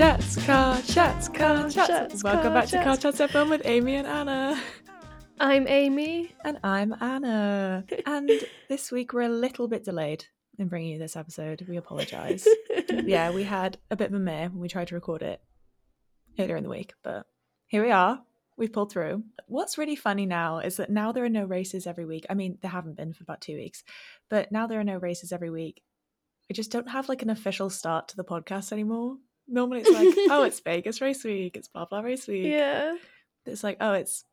chats, car chats, car chats. chats, Welcome car back to Car chats. Chats FM with Amy and Anna. I'm Amy. And I'm Anna. And this week we're a little bit delayed in bringing you this episode. We apologise. yeah, we had a bit of a mare when we tried to record it earlier in the week, but here we are. We've pulled through. What's really funny now is that now there are no races every week. I mean, there haven't been for about two weeks, but now there are no races every week. I just don't have like an official start to the podcast anymore. Normally it's like, oh, it's Vegas race week, it's blah blah race week. yeah. It's like, oh, it's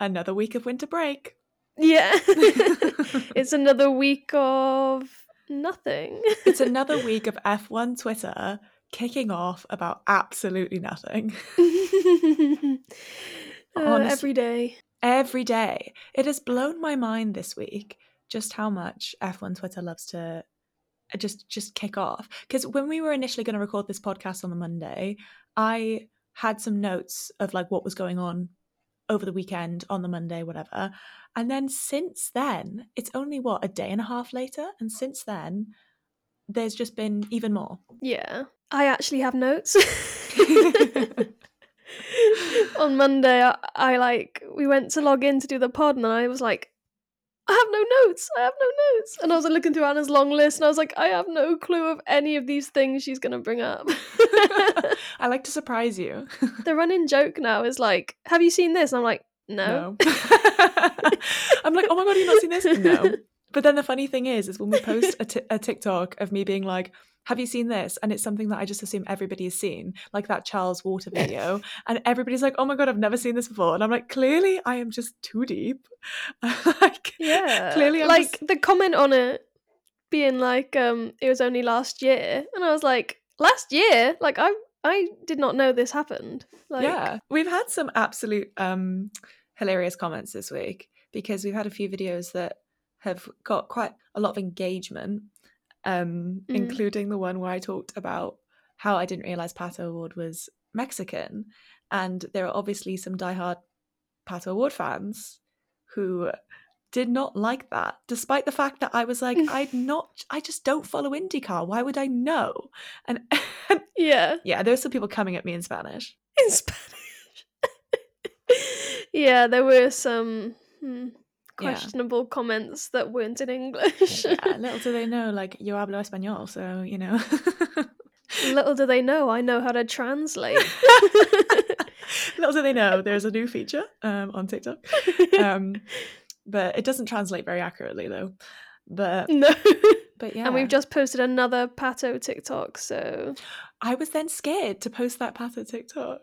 another week of winter break. Yeah. it's another week of nothing. It's another week of F1 Twitter kicking off about absolutely nothing. Uh, Honest- every day. Every day. It has blown my mind this week just how much F1 Twitter loves to just just kick off. Because when we were initially going to record this podcast on the Monday, I had some notes of like what was going on over the weekend on the Monday, whatever. And then since then, it's only what, a day and a half later? And since then, there's just been even more. Yeah. I actually have notes. On Monday, I, I like we went to log in to do the pod, and I was like, I have no notes. I have no notes. And I was like, looking through Anna's long list, and I was like, I have no clue of any of these things she's gonna bring up. I like to surprise you. the running joke now is like, "Have you seen this?" And I'm like, "No." No. I'm like, oh my god, you've not seen this? No. But then the funny thing is, is when we post a, t- a TikTok of me being like, have you seen this? And it's something that I just assume everybody has seen, like that Charles Water video. and everybody's like, oh my god, I've never seen this before. And I'm like, clearly I am just too deep. like, Yeah. Clearly I'm like just- the comment on it being like, um, it was only last year, and I was like, last year? Like I I did not know this happened. Like, yeah. We've had some absolute um hilarious comments this week because we've had a few videos that have got quite a lot of engagement, um, Mhm. including the one where I talked about how I didn't realize Pato O'Ward was Mexican. And there are obviously some diehard Pato O'Ward fans who did not like that, despite the fact that I was like, I'd not, I just don't follow IndyCar. Why would I know? And, Yeah. yeah, there were some people coming at me in Spanish. In Spanish. yeah, there were some hmm, Yeah. questionable comments that weren't in English. yeah, little do they know, like, yo hablo español, so, you know. Little do they know, I know how to translate. little do they know, there's a new feature um, on TikTok. Um, but it doesn't translate very accurately, though. But, no. but yeah. And we've just posted another Pato TikTok, so I was then scared to post that Pato TikTok.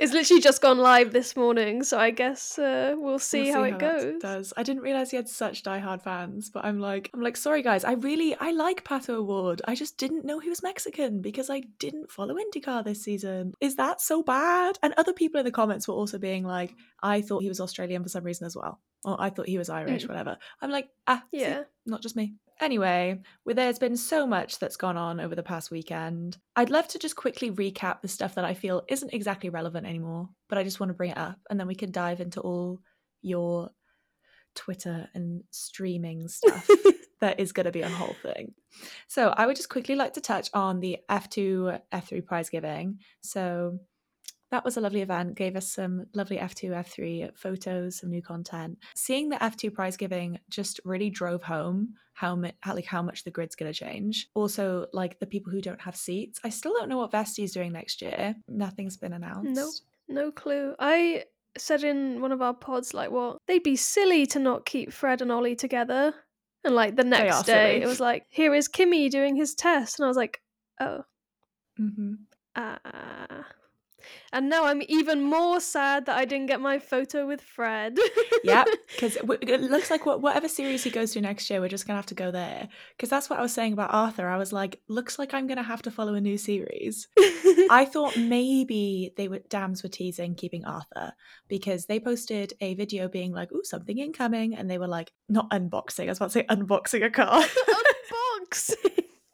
It's literally just gone live this morning. So I guess uh, we'll see We'll how it goes. Does I didn't realize he had such diehard fans, but I'm like, I'm like, sorry guys, I really I like Pato O'Ward. I just didn't know he was Mexican because I didn't follow IndyCar this season. Is that so bad? And other people in the comments were also being like, I thought he was Australian for some reason as well, or I thought he was Irish, Mm. whatever. I'm like, ah, see, Yeah. Not just me. Anyway, well, there's been so much that's gone on over the past weekend. I'd love to just quickly recap the stuff that I feel isn't exactly relevant anymore, but I just want to bring it up, and then we can dive into all your Twitter and streaming stuff that is going to be a whole thing. So, I would just quickly like to touch on the F2 F3 prize giving. So, that was a lovely event, gave us some lovely F2, F3 photos, some new content. Seeing the F2 prize giving just really drove home how, mu- like how much the grid's going to change. Also, like the people who don't have seats. I still don't know what Vesti is doing next year. Nothing's been announced. No no clue. I said in one of our pods, like, well, they'd be silly to not keep Fred and Ollie together. And like the next day, silly. it was like, here is Kimi doing his test. And I was like, oh, mm-hmm. ah. And now I'm even more sad that I didn't get my photo with Fred. Yep, because it looks like whatever series he goes to next year, we're just gonna have to go there. Because that's what I was saying about Arthur. I was like, looks like I'm gonna have to follow a new series. I thought maybe they were DAMS were teasing keeping Arthur because they posted a video being like, "Ooh, something incoming," and they were like, not unboxing. I was about to say unboxing a car, Unbox.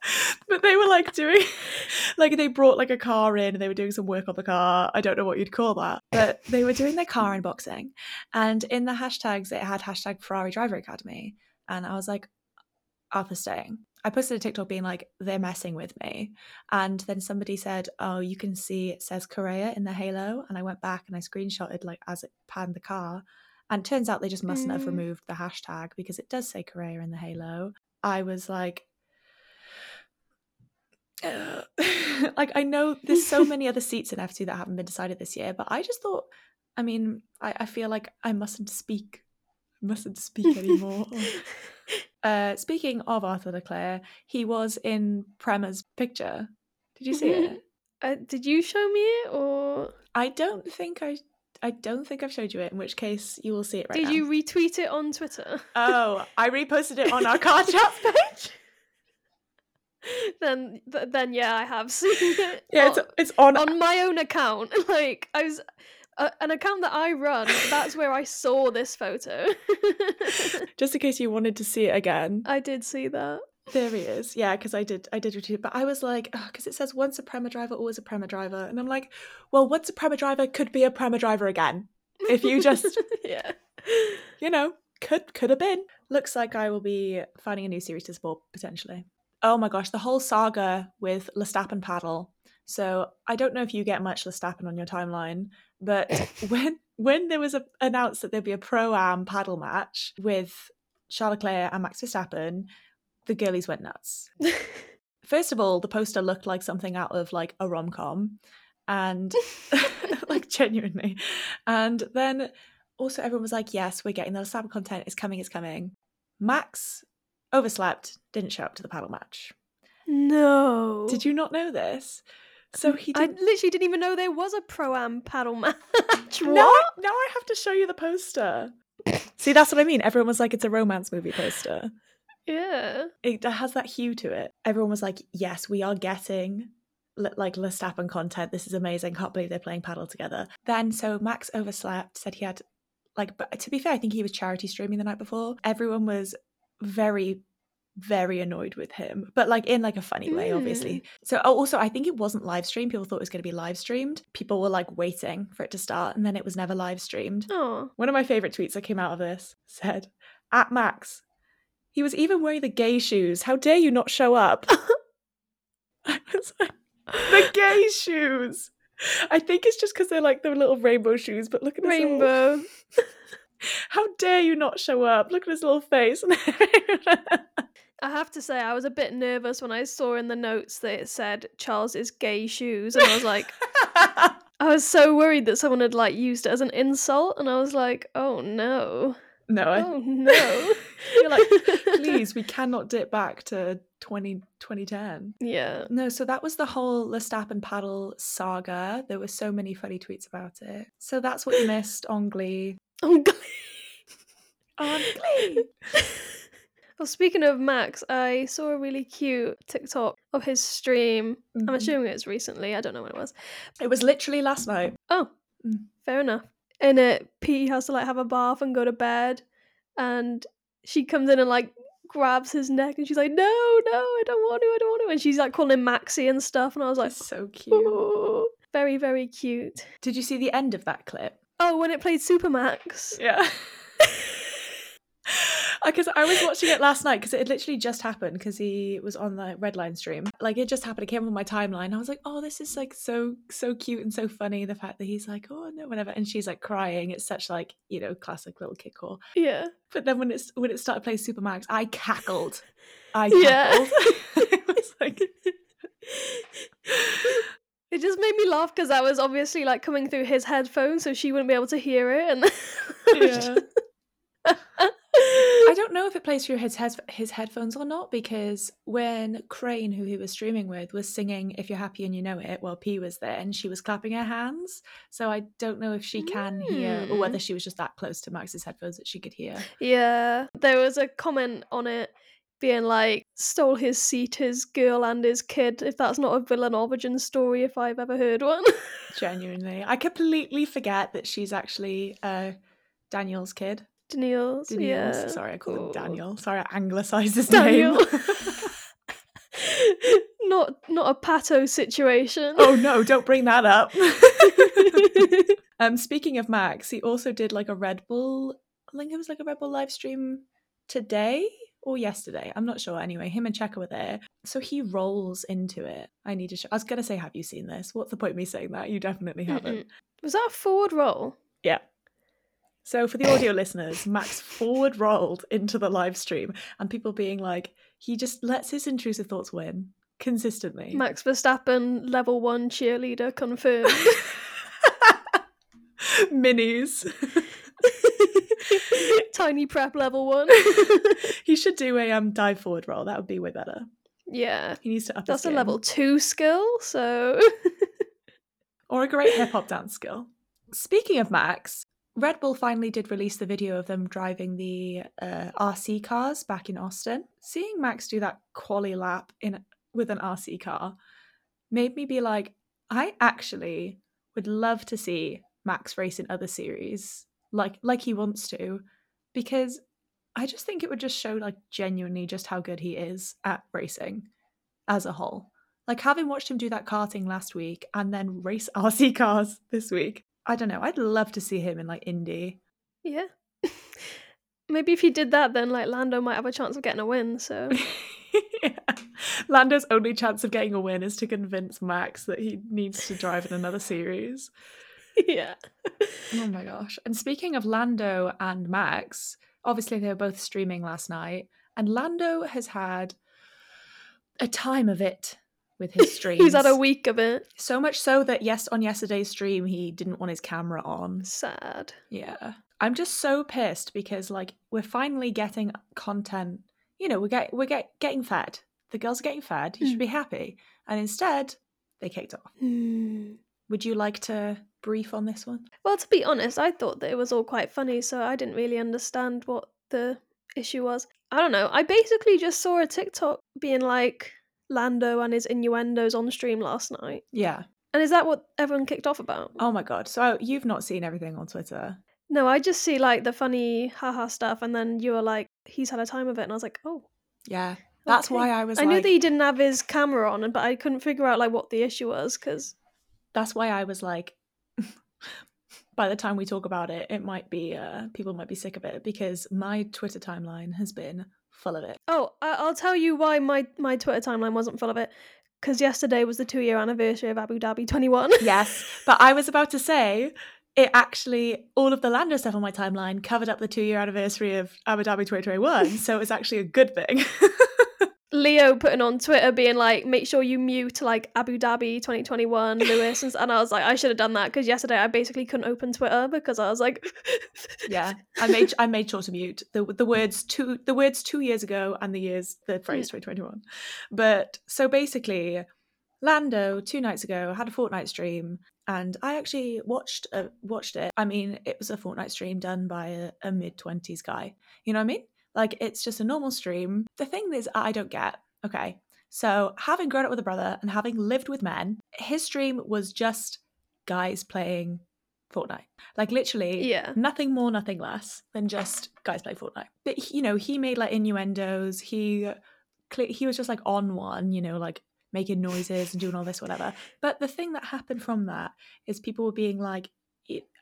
but they were like doing, like they brought like a car in and they were doing some work on the car. I don't know what you'd call that, but they were doing their car unboxing, and in the hashtags it had hashtag Ferrari Driver Academy, and I was like, Arthur's staying. I posted a TikTok being like, they're messing with me. And then somebody said, Oh, you can see it says Correa in the halo. And I went back and I screenshotted like as it panned the car. And it turns out they just mustn't have Mm. removed the hashtag because it does say Correa in the halo. I was like. like I know there's so many other seats in F2 that haven't been decided this year, but I just thought, I mean, I, I feel like I mustn't speak, mustn't speak anymore. uh, speaking of Arthur Leclerc, he was in Prema's picture. Did you see it? Uh, did you show me it or I don't think I. I don't think I've showed you it. In which case, you will see it right now. did now. you retweet it on Twitter? Oh, I reposted it on our car chat page. then th- then yeah, I have seen it. Yeah, it's on, it's on. on my own account. Like I was uh, an account that I run. That's where I saw this photo. Just in case you wanted to see it again, I did see that. there he is. Yeah, because I did, I did retweet. But I was like, because it says once a Prema driver, always a Prema driver, and I'm like, well, once a Prema driver could be a Prema driver again. If you just, yeah. you know, could could have been. Looks like I will be finding a new series to support potentially. Oh my gosh, the whole saga with Lestappen padel. So I don't know if you get much Lestappen on your timeline, but when when there was a, announced that there'd be a pro am padel match with Charles Leclerc and Max Verstappen, the girlies went nuts. First of all, the poster looked like something out of like a rom com, and like genuinely. And then also everyone was like, "Yes, we're getting the Lestappen content. It's coming. It's coming." Max overslept, didn't show up to the padel match. no. Did you not know this? So mm, he I literally didn't even know there was a pro am padel match. Now, what? now I have to show you the poster. See, that's what I mean. Everyone was like, "It's a romance movie poster." Yeah. it has that hue to it. Everyone was like, "Yes, we are getting li- like Lestappen content. This is amazing. Can't believe they're playing padel together." Then, so Max overslept. Said he had like, but to be fair, I think he was charity streaming the night before. Everyone was very, very annoyed with him, but like in like a funny way, obviously. Mm. So oh, also, I think it wasn't live streamed. People thought it was going to be live streamed. People were like waiting for it to start, and then it was never live streamed. Oh. One of my favorite tweets that came out of this said, "At Max, he was even wearing the gay shoes. How dare you not show up?" I was like, "The gay shoes." I think it's just because they're like the little rainbow shoes. But look at his little- Rainbow. How dare you not show up? Look at his little face. I have to say, I was a bit nervous when I saw in the notes that it said Charles's gay shoes, and I was like, I was so worried that someone had like used it as an insult, and I was like, oh no, no, I, oh no. You're like, please, we cannot dip back to 20, 2010. yeah. No, so that was the whole Lestappen padel saga. There were so many funny tweets about it. So that's what you missed on Glee. Oh, Glee. On Glee. Well, speaking of Max, I saw a really cute TikTok of his stream. I'm Mhm. assuming it's recently. I don't know when it was. It was literally last night. Oh, Mm. fair enough. In it, P has to like have a bath and go to bed, and she comes in and like grabs his neck, and she's like, "No, no, I don't want to, I don't want to," and she's like calling him Maxie and stuff, and I was like, It's so cute. "Ooh." very, very cute. Did you see the end of that clip? Oh, when it played Supermax. Yeah. Because I was watching it last night because it had literally just happened because he was on the Redline stream. Like it just happened. It came on my timeline. I was like, oh, this is like so so cute and so funny. The fact that he's like, oh no, whatever, and she's like crying. It's such like you know classic little kid call. Yeah. But then when it's when it started playing Supermax, I cackled. I Yeah. cackled. it was like It just made me laugh because that was obviously like coming through his headphones, so she wouldn't be able to hear it. And Yeah. I don't know if it plays through his head- his headphones or not because when Crane, who he was streaming with, was singing "If You're Happy and You Know It," while P was there, and she was clapping her hands. So I don't know if she can hear or whether she was just that close to Max's headphones that she could hear. yeah, there was a comment on it being like, "Stole his seat, his girl and his kid." If that's not a villain origin story, if I've ever heard one. Genuinely, I completely forget that she's actually uh, Daniel's kid. Daniels, Daniels. yeah. Sorry, I call him Daniel. Sorry, I anglicised his Daniel. name. not not a pato situation. oh no, don't bring that up. um, speaking of Max, he also did like a Red Bull. I think it was like a Red Bull live stream today or yesterday. I'm not sure. Anyway, him and Checo were there. So he rolls into it. I need to show. I was going to say, have you seen this? What's the point of me saying that? You definitely haven't. Mm-mm. Was that a forward roll? Yeah. So for the audio listeners, Max forward rolled into the live stream and people being like, he just lets his intrusive thoughts win consistently. Max Verstappen, level one cheerleader confirmed. Minis. Tiny prep level one. he should do a um dive forward roll. That would be way better. yeah. He needs to up That's his a game. level two skill, so or a great hip hop dance skill. Speaking of Max, Red Bull finally did release the video of them driving the uh, RC cars back in Austin. Seeing Max do that quali lap in with an RC car made me be like, I actually would love to see Max race in other series, like like he wants to, because I just think it would just show like genuinely just how good he is at racing as a whole. Like having watched him do that karting last week and then race RC cars this week, I don't know. I'd love to see him in like Indy. yeah. Maybe if he did that, then like Lando might have a chance of getting a win. So yeah. Lando's only chance of getting a win is to convince Max that he needs to drive in another series. Yeah, Oh my gosh. And speaking of Lando and Max, obviously they were both streaming last night, and Lando has had a time of it with his streams. he's had a week of it. So much so that yes, on yesterday's stream he didn't want his camera on. Sad. Yeah. I'm just so pissed because like we're finally getting content. You know, we get we're get, getting fed. The girls are getting fed. You should Mm. be happy. And instead, they kicked off. Hmm. Would you like to brief on this one? Well, to be honest, I thought that it was all quite funny, so I didn't really understand what the issue was. I don't know. I basically just saw a TikTok being like Lando and his innuendos on stream last night. Yeah. And is that what everyone kicked off about? Oh my god. So you've not seen everything on Twitter. No, I just see like the funny haha stuff, and then you were like, he's had a time of it, and I was like, oh. Yeah. That's okay. why I was I like knew that he didn't have his camera on, but I couldn't figure out like what the issue was because that's why I was like by the time we talk about it, it might be uh people might be sick of it because my Twitter timeline has been full of it. Oh, I- I'll tell you why my my Twitter timeline wasn't full of it. Because yesterday was the two year anniversary of Abu Dhabi 21. Yes, but I was about to say it actually all of the Lando stuff on my timeline covered up the two year anniversary of Abu Dhabi 2021, so it was actually a good thing. Leo putting on Twitter being like, make sure you mute like Abu Dhabi 2021 Lewis, and, and I was like, I should have done that because yesterday I basically couldn't open Twitter because I was like, yeah, I made I made sure to mute the the words two the words two years ago and the years the phrase 2021. But so basically, Lando two nights ago had a Fortnite stream, and I actually watched uh, watched it. I mean, it was a Fortnite stream done by a, a mid twenties guy. You know what I mean? Like it's just a normal stream. The thing is, I don't get. Okay, so having grown up with a brother and having lived with men, his stream was just guys playing Fortnite. Like literally, yeah, nothing more, nothing less than just guys play Fortnite. But you know, he made like innuendos. He he was just like on one, you know, like making noises and doing all this whatever. But the thing that happened from that is people were being like,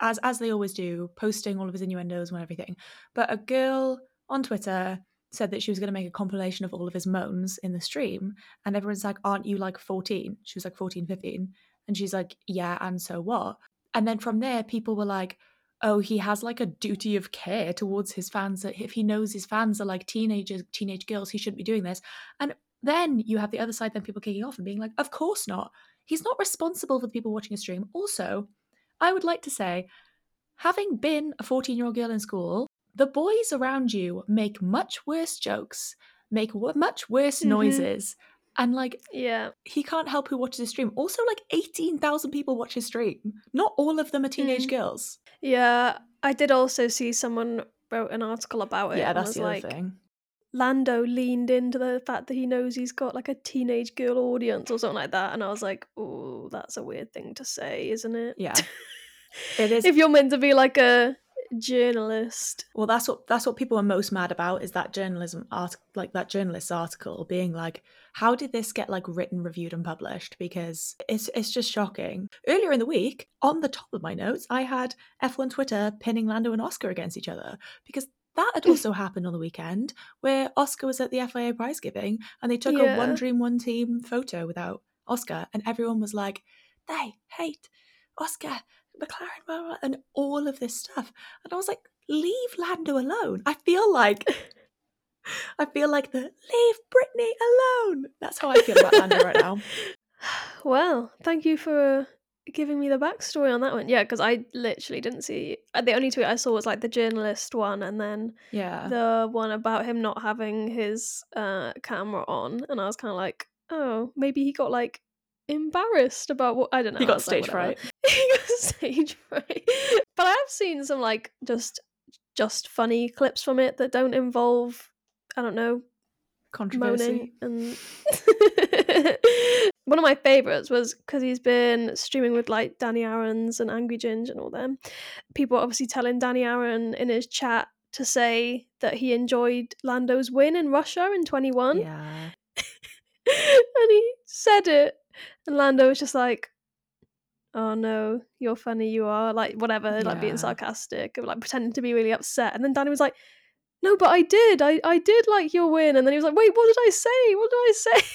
as as they always do, posting all of his innuendos and everything. But a girl on Twitter said that she was going to make a compilation of all of his moans in the stream and everyone's like aren't you like 14 she was like 14 15 and she's like yeah and so what? And then from there people were like oh he has like a duty of care towards his fans that if he knows his fans are like teenagers teenage girls he shouldn't be doing this. And then you have the other side then people kicking off and being like of course not. He's not responsible for the people watching a stream. Also i would like to say having been a 14 year old girl in school the boys around you make much worse jokes make w- much worse Mhm. noises and like yeah. he can't help who watches his stream. Also, like 18,000 people watch his stream. Not all of them are teenage Mm. girls. Yeah, I did also see someone wrote an article about it. yeah, that's was the other like, thing. Lando leaned into the fact that he knows he's got like a teenage girl audience or something like that, and I was like, "Oh, that's a weird thing to say, isn't it?" Yeah. It is. if you're meant to be like a journalist, well, that's what that's what people are most mad about is that journalism art like that journalist's article being like, how did this get like written, reviewed, and published? Because it's it's just shocking. Earlier in the week, on the top of my notes, I had F1 Twitter pinning Lando and Oscar against each other because that had also happened on the weekend where Oscar was at the FIA prize giving and they took a one dream, one team photo without Oscar, and everyone was like, they hate Oscar, McLaren, blah, blah, blah," and all of this stuff. And I was like, leave Lando alone. I feel like. I feel like the leave Brittany alone. That's how I feel about Lando right now. Well, thank you for giving me the backstory on that one. Yeah, because I literally didn't see. uh, The only tweet I saw was like the journalist one, and then Yeah. the one about him not having his uh, camera on, and I was kind of like, oh, maybe he got like embarrassed about what I don't know. He got was like, stage fright. Stage fright. But I have seen some like just just funny clips from it that don't involve I don't know Controversy. and one of my favorites was because he's been streaming with like Danny Aarons and Angry Ginge and all them. People obviously telling Danny Aaron in his chat to say that he enjoyed Lando's win in Russia in 21 Yeah. and he said it and Lando was just like oh no you're funny you are like whatever like being sarcastic or like pretending to be really upset. And then Danny was like no but I did. I I did like your win. And then he was like wait what did I say? What did I say?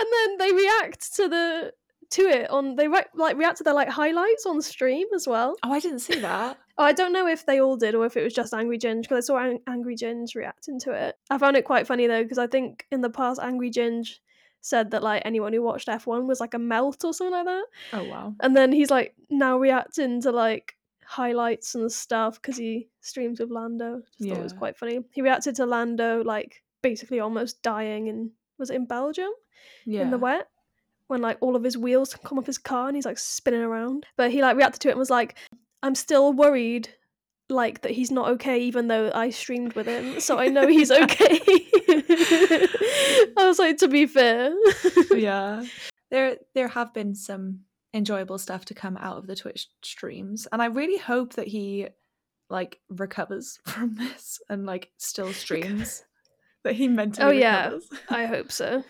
And then they react to the to it on they re- like react to their like highlights on stream as well. Oh, I didn't see that. Oh, I don't know if they all did or if it was just Angry Ginge because I saw Ang- Angry Ginge reacting to it. I found it quite funny though because I think in the past Angry Ginge said that like anyone who watched F1 was like a melt or something like that. Oh wow. And then he's like now reacting to like highlights and stuff because he streams with Lando. Just thought it was quite funny. He reacted to Lando like basically almost dying in was it in Belgium? Yeah. in the wet when like all of his wheels come off his car and he's like spinning around. But he like reacted to it and was like, I'm still worried like that he's not okay even though I streamed with him. So I know he's okay. I was like, to be fair. yeah. There there have been some enjoyable stuff to come out of the Twitch streams. And I really hope that he like recovers from this and like still streams. that he mentally Oh, yeah. I hope so.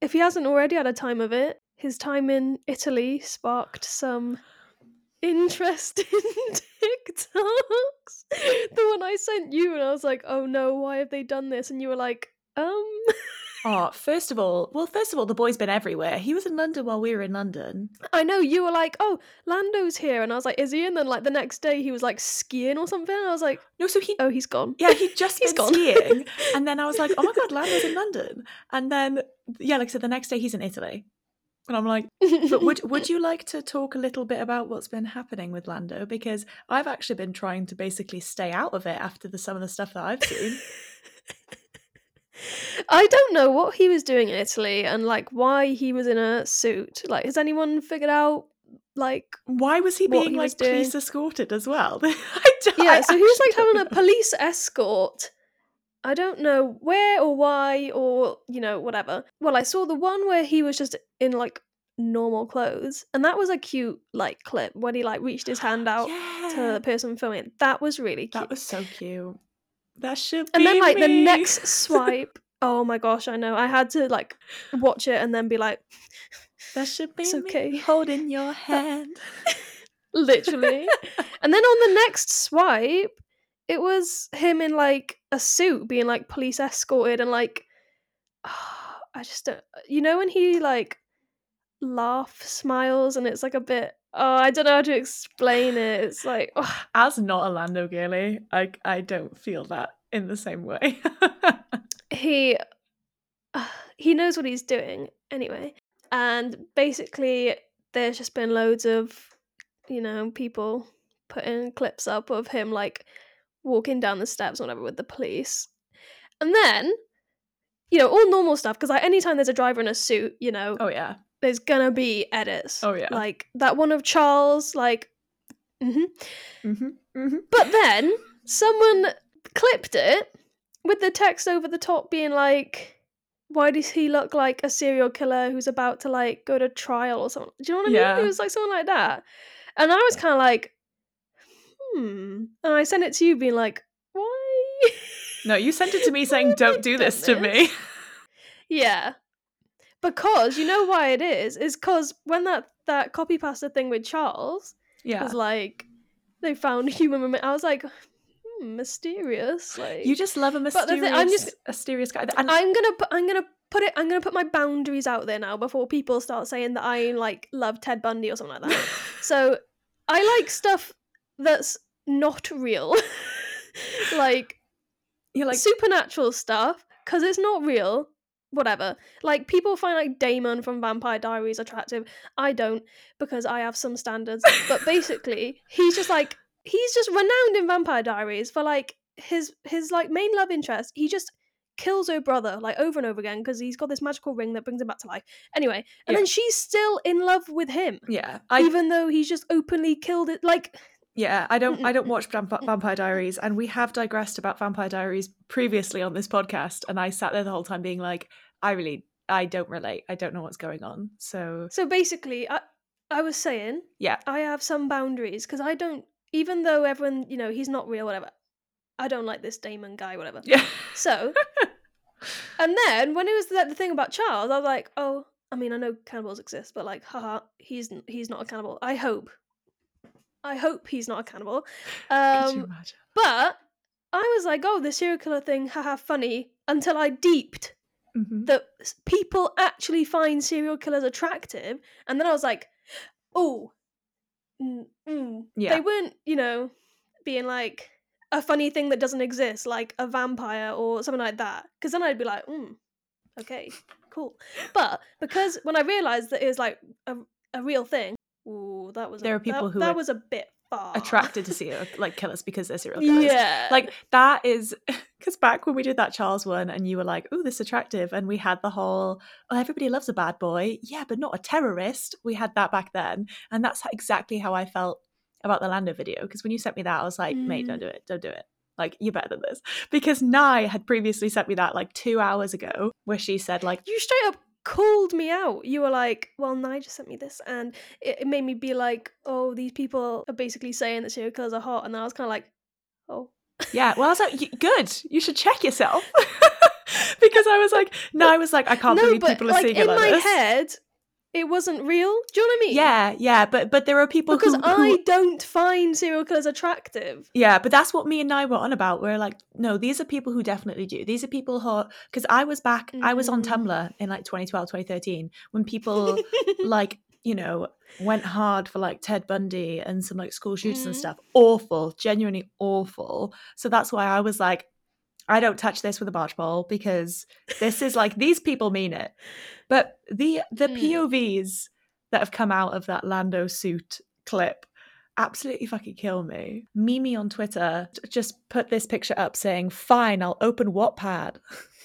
If he hasn't already had a time of it, his time in Italy sparked some interesting TikToks. The one I sent you, and I was like, oh no, why have they done this? And you were like, um. Oh, first of all, well, first of all, the boy's been everywhere. He was in London while we were in London. I know you were like, oh, Lando's here, and I was like, is he? And then like the next day he was like skiing or something. And I was like, No, so he oh, he's gone. yeah, he'd just He's been gone. skiing. And then I was like, oh my god, Lando's in London. And then yeah, like I said, the next day he's in Italy. And I'm like, but would would you like to talk a little bit about what's been happening with Lando? Because I've actually been trying to basically stay out of it after the some of the stuff that I've seen. I don't know what he was doing in Italy and like why he was in a suit. Like, has anyone figured out like Why was he being he like police escorted as well? I don't- yeah, so he was like having don't a police escort. I don't know where or why or you know whatever. Well, I saw the one where he was just in like normal clothes, and that was a cute like clip when he like reached his hand out to the person filming. it. That was really cute. That was so cute. That should be. and then like the next swipe. Oh my gosh, I know. I had to like watch it and then be like, that should be it's me okay. holding your hand. literally. and then on the next swipe, it was him in like a suit being like police escorted and like I just don't you know when he like laugh smiles and it's like a bit oh I don't know how to explain it. It's like oh, As not a Lando girly, I I don't feel that in the same way. he he knows what he's doing anyway. And basically there's just been loads of you know people putting clips up of him like walking down the steps or whatever with the police. And then you know, all normal stuff because like anytime there's a driver in a suit, you know, oh yeah. There's gonna be edits. Oh, yeah. Like that one of Charles, like mhm. Mm-hmm. Mm-hmm. But then someone clipped it with the text over the top being like, why does he look like a serial killer who's about to like go to trial or something? Do you know what I Yeah. mean? It was like something like that. And I was kind of like, hmm. And I sent it to you being like, why? No, you sent it to me saying, "Don't do done this to me." Yeah. Because you know why it is? Is because when that that copy pasta thing with Charles Yeah. was like they found human remains, I was like, hmm, mysterious. Like You just love a mysterious, thing- I'm just- a mysterious guy. And I'm gonna put I'm gonna put it I'm gonna put my boundaries out there now before people start saying that I like love Ted Bundy or something like that. so I like stuff that's not real. like you're like, supernatural stuff because it's not real. Whatever. Like people find like Damon from Vampire Diaries attractive. I don't because I have some standards. But basically, he's just like he's just renowned in Vampire Diaries for like his his like main love interest. He just kills her brother like over and over again because he's got this magical ring that brings him back to life. Anyway, and Yeah. then she's still in love with him. yeah, I even though he's just openly killed it like Yeah, I don't. I don't watch Vamp- Vampire Diaries, and we have digressed about Vampire Diaries previously on this podcast. And I sat there the whole time being like, I really, I don't relate. I don't know what's going on. So So basically, I I was saying, Yeah. I have some boundaries because I don't. Even though everyone, you know, he's not real, whatever. I don't like this Damon guy, whatever. yeah, So, and then when it was the, the thing about Charles, I was like, oh, I mean, I know cannibals exist, but like, haha, he's he's not a cannibal. I hope. I hope he's not a cannibal. Um, but I was like, oh, the serial killer thing, haha, funny. Until I deeped Mhm. that people actually find serial killers attractive, and then I was like, oh, mm, mm. Yeah. they weren't, you know, being like a funny thing that doesn't exist, like a vampire or something like that. Because then I'd be like, mm, okay, cool. But because when I realized that it was like a, a real thing, ooh, that was a, There are people that, who that was a bit far Attracted to serial like killers because they're serial killers. Yeah, Like that is because back when we did that Charles one, and you were like, "Oh, this is attractive," and we had the whole, "Oh, everybody loves a bad boy." Yeah, but not a terrorist. We had that back then, and that's exactly how I felt about the Lando video. Because when you sent me that, I was like, "Mate, don't Mm. do it. Don't do it." Like you're better than this. Because Nye had previously sent me that like two hours ago, where she said like, you straight up called me out. You were like, "Well, Nigel sent me this," and it, it made me be like, "Oh, these people are basically saying that serial killers are hot," and then I was kind of like, "Oh, "Yeah." Well, I was like, "Good. You should check yourself." because I was like, Nye was like, "I can't no," believe but people are like seeing in it like my this." head, it wasn't real. Do you know what I mean? Yeah, yeah, but but there are people because who, who I don't find serial killers attractive. Yeah, but that's what me and I were on about. We're like, no, these are people who definitely do. These are people who, because I was back, I was on Mm. Tumblr in like 2012, 2013, when people like, you know, went hard for like Ted Bundy and some like school shooters and Mm. stuff. Awful, genuinely awful. So that's why I was like, I don't touch this with a barge pole because this is like these people mean it. But the the Mm. POVs that have come out of that Lando suit clip absolutely fucking kill me. Mimi on Twitter just put this picture up saying, "Fine, I'll open Wattpad,"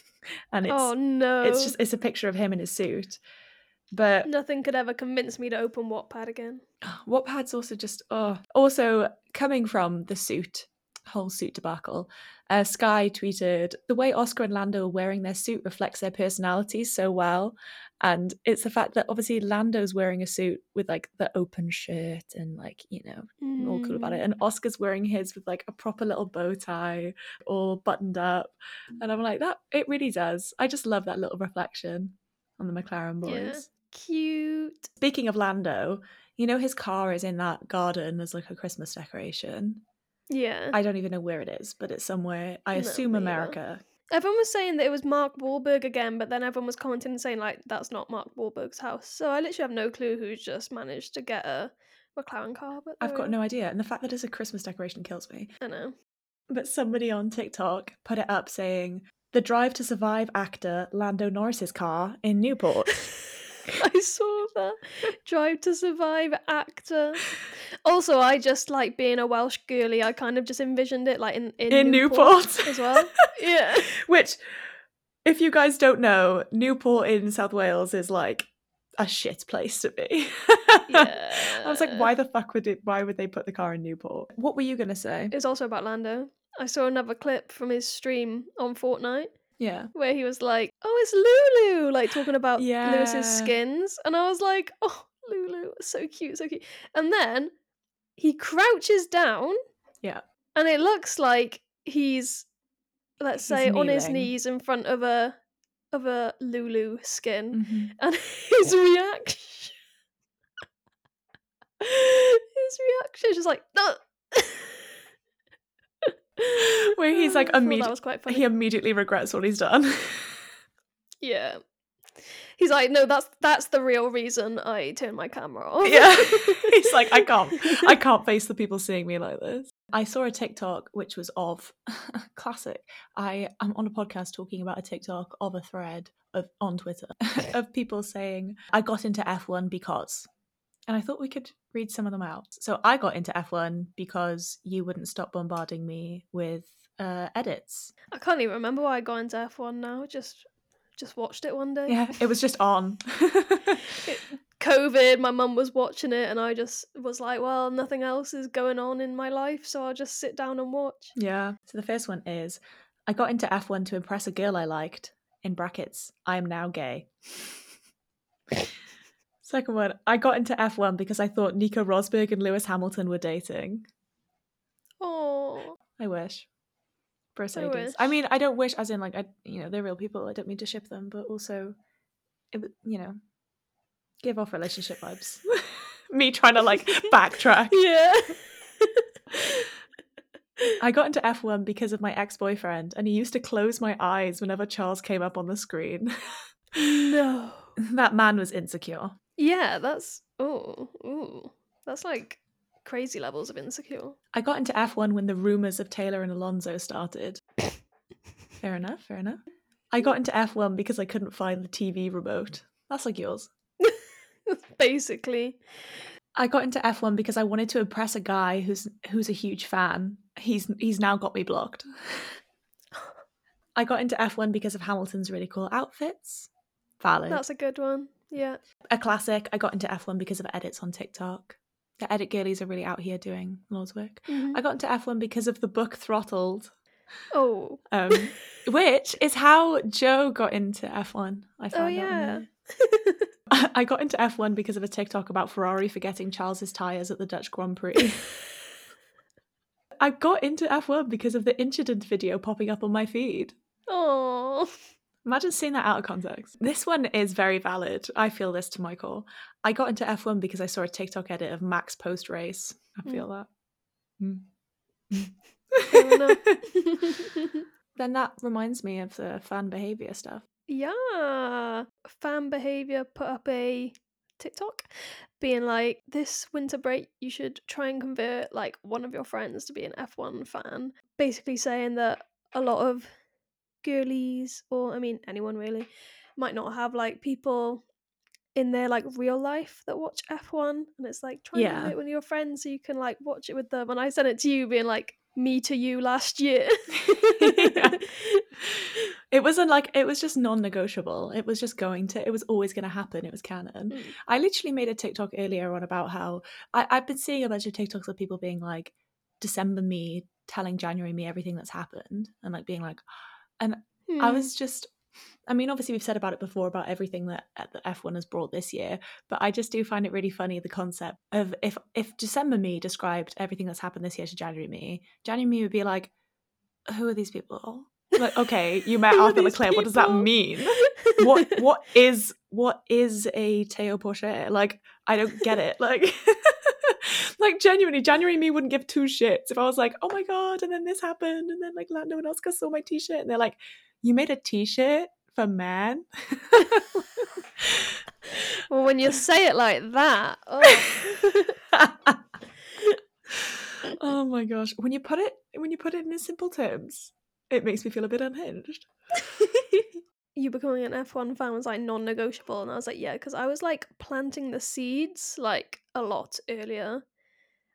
and it's oh no, it's just it's a picture of him in his suit. But nothing could ever convince me to open Wattpad again. Wattpad's also just oh. Also coming from the suit whole suit debacle, uh, Sky tweeted the way Oscar and Lando are wearing their suit reflects their personalities so well, and it's the fact that obviously Lando's wearing a suit with like the open shirt and like you know all cool about it. Mm. And Oscar's wearing his with like a proper little bow tie, all buttoned up. And I'm like, that it really does. I just love that little reflection on the McLaren boys. Yeah. Cute. Speaking of Lando, you know his car is in that garden as like a Christmas decoration. Yeah. I don't even know where it is, but it's somewhere. I No, assume. America. Everyone was saying that it was Mark Wahlberg again, but then everyone was commenting and saying like that's not Mark Wahlberg's house. So I literally have no clue who's just managed to get a McLaren car. But I've got no idea, and the fact that it's a Christmas decoration kills me. I know. But somebody on TikTok put it up saying the Drive to Survive actor Lando Norris's car in Newport. I saw that. Drive to Survive actor. Also, I just like being a Welsh girly. I kind of just envisioned it like in in, In Newport, Newport. as well. Yeah. Which, if you guys don't know, Newport in South Wales is like a shit place to be. Yeah. I was like, why the fuck would it? Why would they put the car in Newport? What were you gonna say? It's also about Lando. I saw another clip from his stream on Fortnite Yeah. where he was like, "Oh, it's Lulu," like talking about Lewis's skins, and I was like, "Oh, Lulu, so cute, so cute." And then he crouches down. Yeah. And it looks like he's, let's He's say, on his knees in front of a of a Lulu skin, Mhm. and his reaction, his reaction is just like, "Ugh." Where he's like oh, I thought that was quite funny. he immediately regrets what he's done. Yeah. He's like, no, that's that's the real reason I turned my camera off. yeah. he's like, I can't I can't face the people seeing me like this. I saw a TikTok which was of classic. I am on a podcast talking about a TikTok of a thread of on Twitter of people saying I got into F1 because and I thought we could read some of them out. So I got into F1 because you wouldn't stop bombarding me with uh, edits. I can't even remember why I got into F1 now. Just just watched it one day. Yeah, it was just on. COVID, my mum was watching it, and I just was like, well, nothing else is going on in my life, so I'll just sit down and watch. Yeah. So the first one is I got into F1 to impress a girl I liked. In brackets, I am now gay. Second one, I got into F1 because I thought Nico Rosberg and Lewis Hamilton were dating. Oh, I wish. Mercedes. wish. I mean, I don't wish, as in, like, I, you know, they're real people. I don't mean to ship them, but also, it, you know, give off relationship vibes. Me trying to like backtrack. yeah. I got into F1 because of my ex boyfriend, and he used to close my eyes whenever Charles came up on the screen. no. that man was insecure. Yeah, that's oh, ooh, that's like crazy levels of insecure. I got into F1 when the rumours of Taylor and Alonso started. fair enough, fair enough. I got into F1 because I couldn't find the TV remote. That's like yours. Basically, I got into F1 because I wanted to impress a guy who's who's a huge fan. He's he's now got me blocked. I got into F1 because of Hamilton's really cool outfits. Valid. that's a good one. Yeah. a classic. I got into F1 because of edits on TikTok. The edit girlies are really out here doing Lord's work. Mhm. I got into F1 because of the book Throttled, Oh. um, which is how Joe got into F1. I oh found yeah. out. I got into F1 because of a TikTok about Ferrari forgetting Charles's tires at the Dutch Grand Prix. I got into F1 because of the incident video popping up on my feed. Oh. Imagine seeing that out of context. This one is very valid. I feel this to my core. I got into F1 because I saw a TikTok edit of Max post race. I Mm. feel that. Mm. Then that reminds me of the fan behavior stuff. yeah. Fan behavior put up a TikTok being like, this winter break, you should try and convert like one of your friends to be an F1 fan. Basically saying that a lot of girlies, or I mean, anyone really, might not have like people in their like real life that watch F1. And it's like, try and Yeah. convert one of your friends so you can like watch it with them. And I sent it to you being like, me to you last year. Yeah. It wasn't like it was just non-negotiable. It was just going to. It was always going to happen. It was canon. Mm. I literally made a TikTok earlier on about how I, I've been seeing a bunch of TikToks of people being like, December me telling January me everything that's happened, and like being like, and I Hmm. was just. I mean, obviously, we've said about it before about everything that the F1 has brought this year, but I just do find it really funny the concept of if if December me described everything that's happened this year to January me, January me would be like, "Who are these people? Like, okay, you met Arthur Leclerc. What does that mean? what what is what is a Theo Pourchaire? Like, I don't get it. Like, like genuinely, January me wouldn't give two shits if I was like, oh my god, and then this happened, and then like Lando and Oscar saw my t-shirt, and they're like, you made a t-shirt for man. Well, when you say it like that, oh. oh my gosh, when you put it when you put it in simple terms, it makes me feel a bit unhinged. you becoming an F1 fan was like non-negotiable, and I was like, yeah, because I was like planting the seeds like a lot earlier.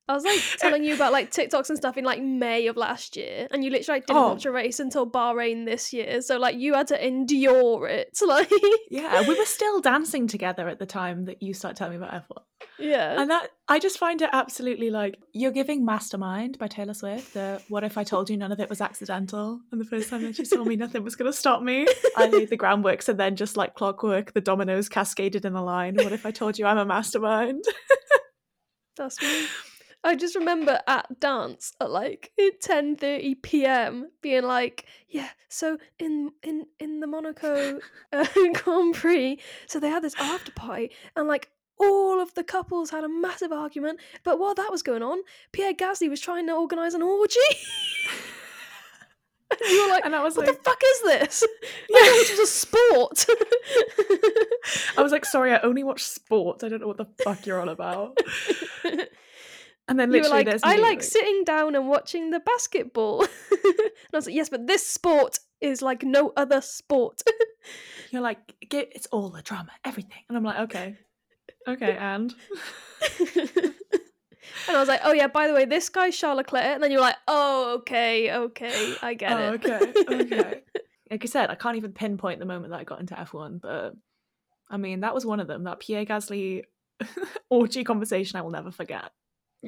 I was like telling you about like TikToks and stuff in like May of last year, and you literally like, didn't Oh. watch a race until Bahrain this year. So like you had to endure it, like Yeah, we were still dancing together at the time that you started telling me about F1. yeah. And that I just find it absolutely like you're giving Mastermind by Taylor Swift. The what if I told you none of it was accidental? And the first time that she saw me, nothing was gonna stop me. I laid the groundwork, and then just like clockwork, the dominoes cascaded in a line. What if I told you I'm a mastermind? That's me. I just remember at dance at like ten thirty p.m. being like, yeah. So in in in the Monaco uh, Grand Prix, so they had this after party, and like all of the couples had a massive argument. But while that was going on, Pierre Gasly was trying to organise an orgy. And you were like, And I was what like, the fuck is this? Yeah, this was a sport. I was like, sorry, I only watch sports. I don't know what the fuck you're on about. And then literally, like, there's I me, like sitting down and watching the basketball. and I was like, yes, but this sport is like no other sport. You're like, "Get- it's all the drama, everything. And I'm like, okay, okay, and and I was like, oh yeah, by the way, this guy's Charles Leclerc. And then you're like, oh, okay, okay, I get Oh, it. okay, okay. like I said, I can't even pinpoint the moment that I got into F1, but I mean, that was one of them. That Pierre Gasly orgy conversation I will never forget.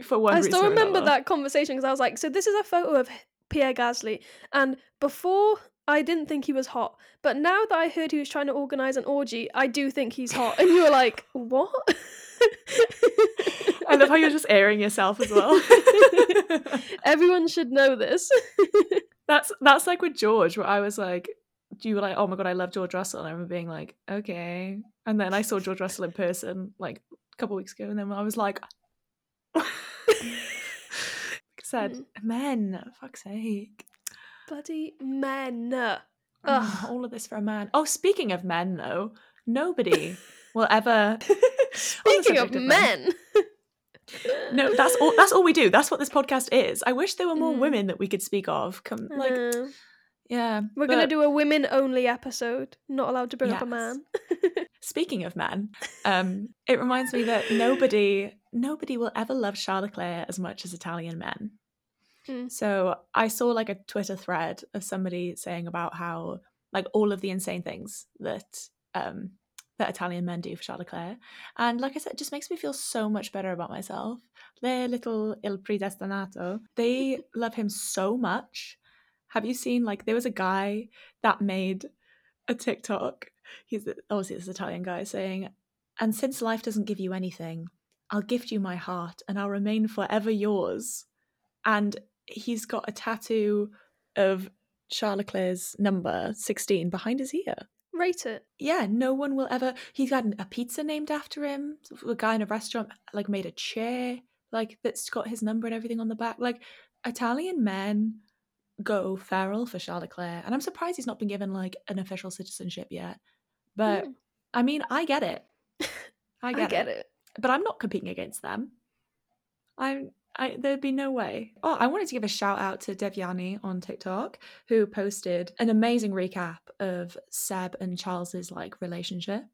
For one I still remember that conversation because I was like, so this is a photo of Pierre Gasly. And before, I didn't think he was hot. But now that I heard he was trying to organise an orgy, I do think he's hot. And you were like, what? I love how you're just airing yourself as well. Everyone should know this. that's that's like with George, where I was like, you were like, oh my god, I love George Russell, and I remember being like, okay. And then I saw George Russell in person like a couple weeks ago, and then I was like, said, Mhm. men, fuck's sake. Bloody men. Ugh, all of this for a man. Oh, speaking of men, though, nobody will ever. Speaking of of men. No, that's all. That's all we do. That's what this podcast is. I wish there were more Mm. women that we could speak of. Come, like, Uh, yeah. we're gonna do a women only episode. Not allowed to bring up a man. Speaking of men, um, it reminds me that nobody, nobody will ever love Charles Leclerc as much as Italian men. Mm. So I saw like a Twitter thread of somebody saying about how like all of the insane things that um that Italian men do for Charles Leclerc. And like I said, it just makes me feel so much better about myself. Their little Il Predestinato, they love him so much. Have you seen like there was a guy that made a TikTok? He's obviously this Italian guy saying, and since life doesn't give you anything, I'll gift you my heart and I'll remain forever yours. And he's got a tattoo of Charles Leclerc's number 16 behind his ear Rate it. yeah, no one will ever. He's got a pizza named after him. A guy in a restaurant like made a chair like that's got his number and everything on the back. Like Italian men go feral for Charles Leclerc, and I'm surprised he's not been given like an official citizenship yet. But Mm. I mean, I get it. I I get, get, it. it. But I'm not competing against them. I'm. I, there'd be no way. Oh, I wanted to give a shout out to Devyani on TikTok, who posted an amazing recap of Seb and Charles's like relationship.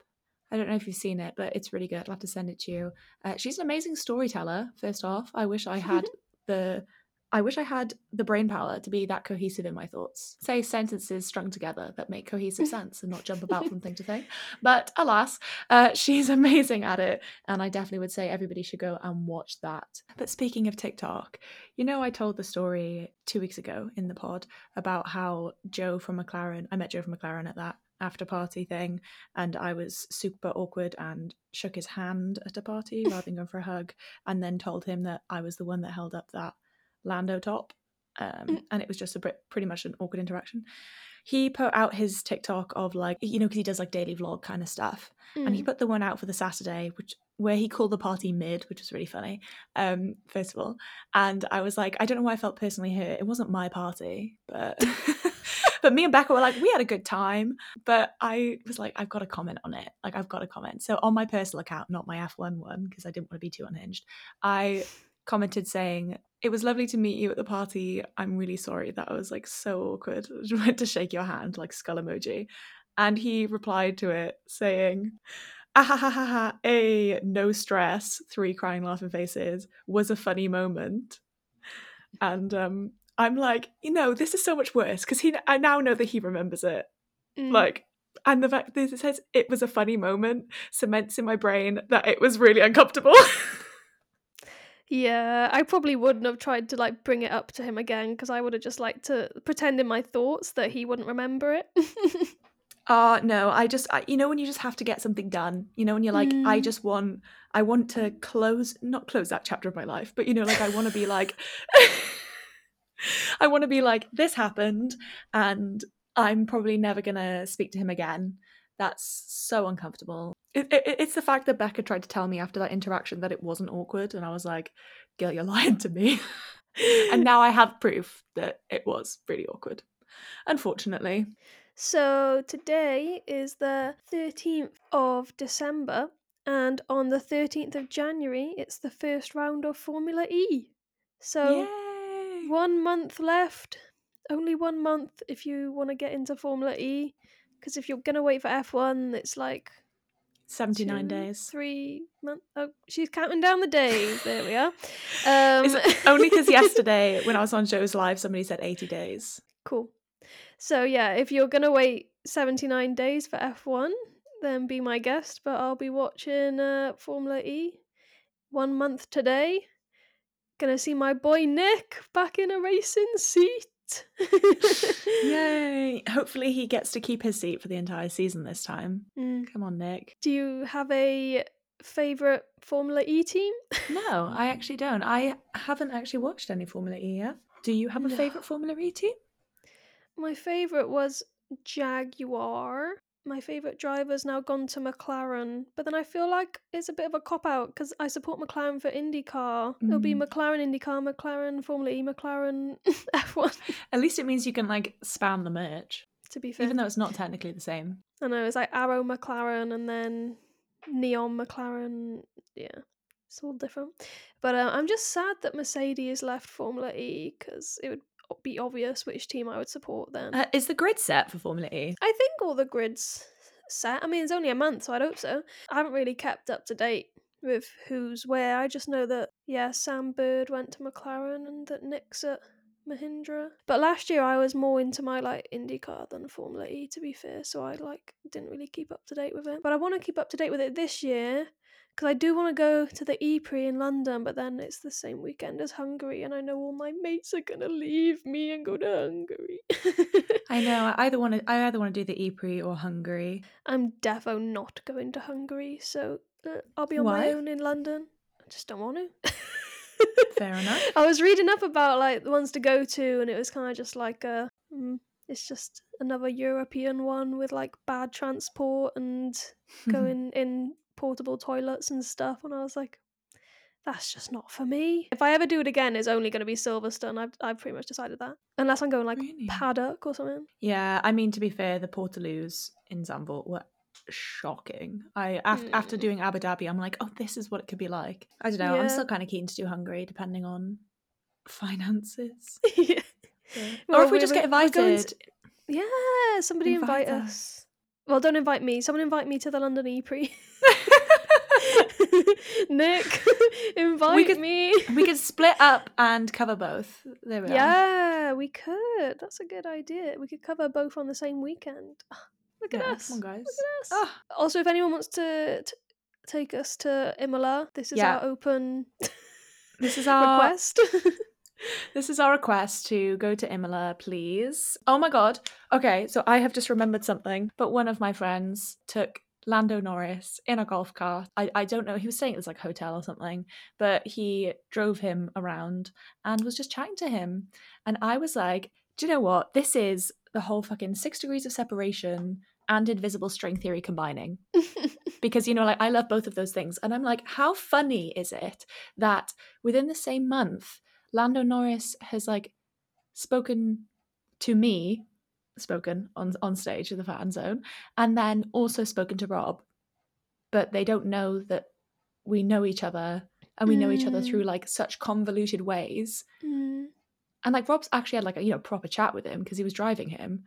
I don't know if you've seen it, but it's really good. I'll have to send it to you. Uh, she's an amazing storyteller. First off, I wish I had the, I wish I had the brain power to be that cohesive in my thoughts. Say sentences strung together that make cohesive sense and not jump about from thing to thing. But alas, uh, she's amazing at it, and I definitely would say everybody should go and watch that. But speaking of TikTok, you know, I told the story two weeks ago in the pod about how Joe from McLaren, I met Joe from McLaren at that after party thing, and I was super awkward and shook his hand at a party rather than going for a hug, and then told him that I was the one that held up that Lando top. Um, and it was just a bit, pretty much an awkward interaction. He put out his TikTok of like, you know, because he does like daily vlog kind of stuff and he Mm. put the one out for the Saturday, which where he called the party mid, which was really funny. Um, first of all, and I was like, I don't know why I felt personally hurt. It wasn't my party, but but me and Becca were like, we had a good time. But I was like, I've got to comment on it. Like, I've got to comment. So on my personal account, not my F1 one, because I didn't want to be too unhinged. I commented saying, It was lovely to meet you at the party. I'm really sorry that I was like so awkward. I went to shake your hand, like skull emoji. And he replied to it saying, Ah ha ha ha ha, a no stress, three crying laughing faces, was a funny moment. And um, I'm like, you know, this is so much worse because he. I now know that he remembers it. Mm. Like, and the fact that it says it was a funny moment cements in my brain that it was really uncomfortable. Yeah, I probably wouldn't have tried to like bring it up to him again because I would have just liked to pretend in my thoughts that he wouldn't remember it. Uh no, I just I, you know when you just have to get something done. You know when you're like I Mm. just want I want to close not close that chapter of my life, but you know like I want to be like I want to be like this happened and I'm probably never going to speak to him again. That's so uncomfortable. It, it, it's the fact that Becca tried to tell me after that interaction that it wasn't awkward and I was like, "Girl, you're lying to me." and now I have proof that it was really awkward. Unfortunately. So today is the 13th of December, and on the 13th of January, it's the first round of Formula E. So Yay! one month left. Only one month if you want to get into Formula E. Because if you're going to wait for F1, it's like 79 two, days. Three months. Oh, she's counting down the days. There we are. Um, only because yesterday, when I was on Joe's Live, somebody said 80 days. Cool. So yeah, if you're gonna wait 79 days for F1, then be my guest. But I'll be watching uh, Formula E one month today. Gonna see my boy Nick back in a racing seat. Yay! Hopefully, he gets to keep his seat for the entire season this time. Mm. Come on, Nick. Do you have a favorite Formula E team? No, I actually don't. I haven't actually watched any Formula E yet. Do you have a No. favourite Formula E team? My favorite was Jaguar. My favorite driver's now gone to McLaren, but then I feel like it's a bit of a cop out because I support McLaren for IndyCar. It'll be Mm. McLaren IndyCar, McLaren Formula E, McLaren F1. At least it means you can like spam the merch, To be fair, even though it's not technically the same. I know it's like Arrow McLaren and then NEOM McLaren. Yeah, it's all different. But uh, I'm just sad that Mercedes left Formula E because it would be obvious which team I would support then. Uh, is the grid set for Formula E? I think all the grids set. I mean, it's only a month, so I'd hope so. I haven't really kept up to date with who's where. I just know that yeah, Sam Bird went to McLaren and that Nick's at Mahindra. But last year I was more into my like IndyCar than Formula E, to be fair. So I like didn't really keep up to date with it. But I want to keep up to date with it this year. Because I do want to go to the E-Prix in London, but then it's the same weekend as Hungary, and I know all my mates are gonna leave me and go to Hungary. I know. I either want to. I either want to do the E-Prix or Hungary. I'm defo not going to Hungary, so uh, I'll be on my own in London. I just don't want to. Fair enough. I was reading up about like the ones to go to, and it was kind of just like a, mm, it's just another European one with like bad transport and going in portable toilets and stuff. And I was like, that's just not for me. If I ever do it again, it's only going to be Silverstone. I've I've pretty much decided that, unless I'm going like Really? Paddock or something. Yeah, I mean to be fair, the Portaloos in Zandvoort were shocking. I after, after Mm. doing Abu Dhabi, I'm like, oh, this is what it could be like. I don't know. I'm still kind of keen to do Hungary, depending on finances. yeah. or Well, if we just get invited, to- Yeah, somebody invite, Invite us. Well, don't invite me. Someone invite me to the London E-Prix. Nick, invite could- me. we could split up and cover both. There we are. Yeah, we could. That's a good idea. We could cover both on the same weekend. Look at Yeah, us. come on, guys. Look at us. Ah, Also, if anyone wants to t- take us to Imola, this is Yeah. our open this is our request. This is our request to go to Imola, please. Oh my god. Okay, so I have just remembered something. But one of my friends took Lando Norris in a golf cart. I, I don't know, he was staying at this like hotel or something, but he drove him around and was just chatting to him. And I was like, do you know what? This is the whole fucking six degrees of separation and invisible string theory combining because you know like i love both of those things and i'm like how funny is it that within the same month lando norris has like spoken to me spoken on on stage in the fan zone and then also spoken to rob but they don't know that we know each other and we know each other Mm. through like such convoluted ways Mm. and like rob's actually had like a you know proper chat with him because he was driving him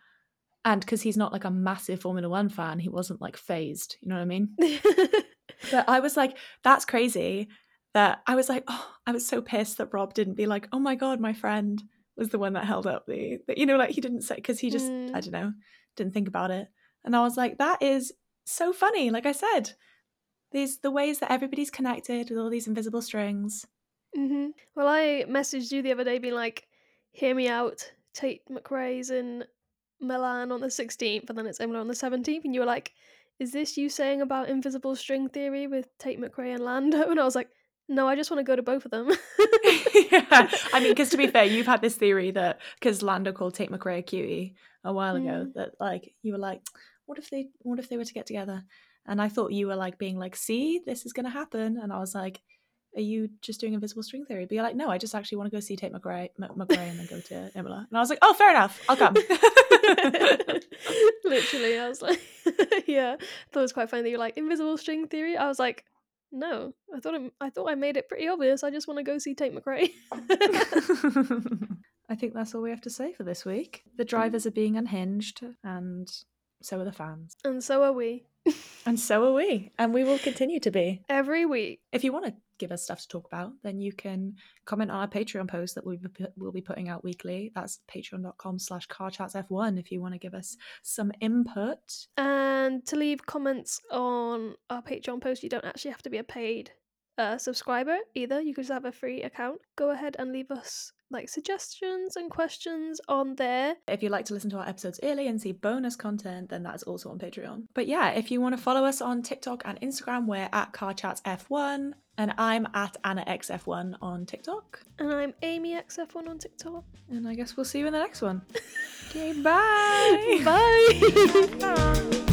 and because he's not like a massive formula one fan he wasn't like fazed you know what i mean but I was like, that's crazy. That I was like, oh, I was so pissed that Rob didn't be like, oh my god, my friend was the one that held up the, the you know, like he didn't say because he just, Mm. I don't know, didn't think about it. And I was like, that is so funny. Like I said, these the ways that everybody's connected with all these invisible strings. hmm Well, I messaged you the other day being like, hear me out. Tate McRae's in Milan on the 16th, and then it's Imola on the 17th. And you were like, is this you saying about invisible string theory with Tate McRae and Lando? And I was like, no, I just want to go to both of them. yeah, I mean, because to be fair, you've had this theory that because Lando called Tate McRae a cutie a while ago, Mm. that like you were like, what if they, what if they were to get together? And I thought you were like being like, see, this is gonna happen, and I was like, are you just doing invisible string theory? But you're like, no, I just actually want to go see Tate McRae, McRae and then go to Imola. And I was like, oh, fair enough, I'll come. Literally, I was like, yeah. I thought it was quite funny that you're like invisible string theory. I was like, no, I thought it, I thought I made it pretty obvious. I just want to go see Tate McRae. I think that's all we have to say for this week. The mm-hmm. drivers are being unhinged, and so are the fans. and so are we. And so are we. And we will continue to be. Every week. If you want to give us stuff to talk about, then you can comment on our Patreon post that pu- we'll be putting out weekly. That's patreon.com slash carchatsf1 if you want to give us some input. And to leave comments on our Patreon post, you don't actually have to be a paid uh, subscriber either. You could just have a free account. Go ahead and leave us like suggestions and questions on there. If you'd like to listen to our episodes early and see bonus content, then that is also on Patreon. But yeah, if you want to follow us on TikTok and Instagram, we're at carchatsf1 and I'm at AnnaXF1 on TikTok. And I'm Amy XF1 on TikTok. And I guess we'll see you in the next one. okay, bye. Bye. Bye.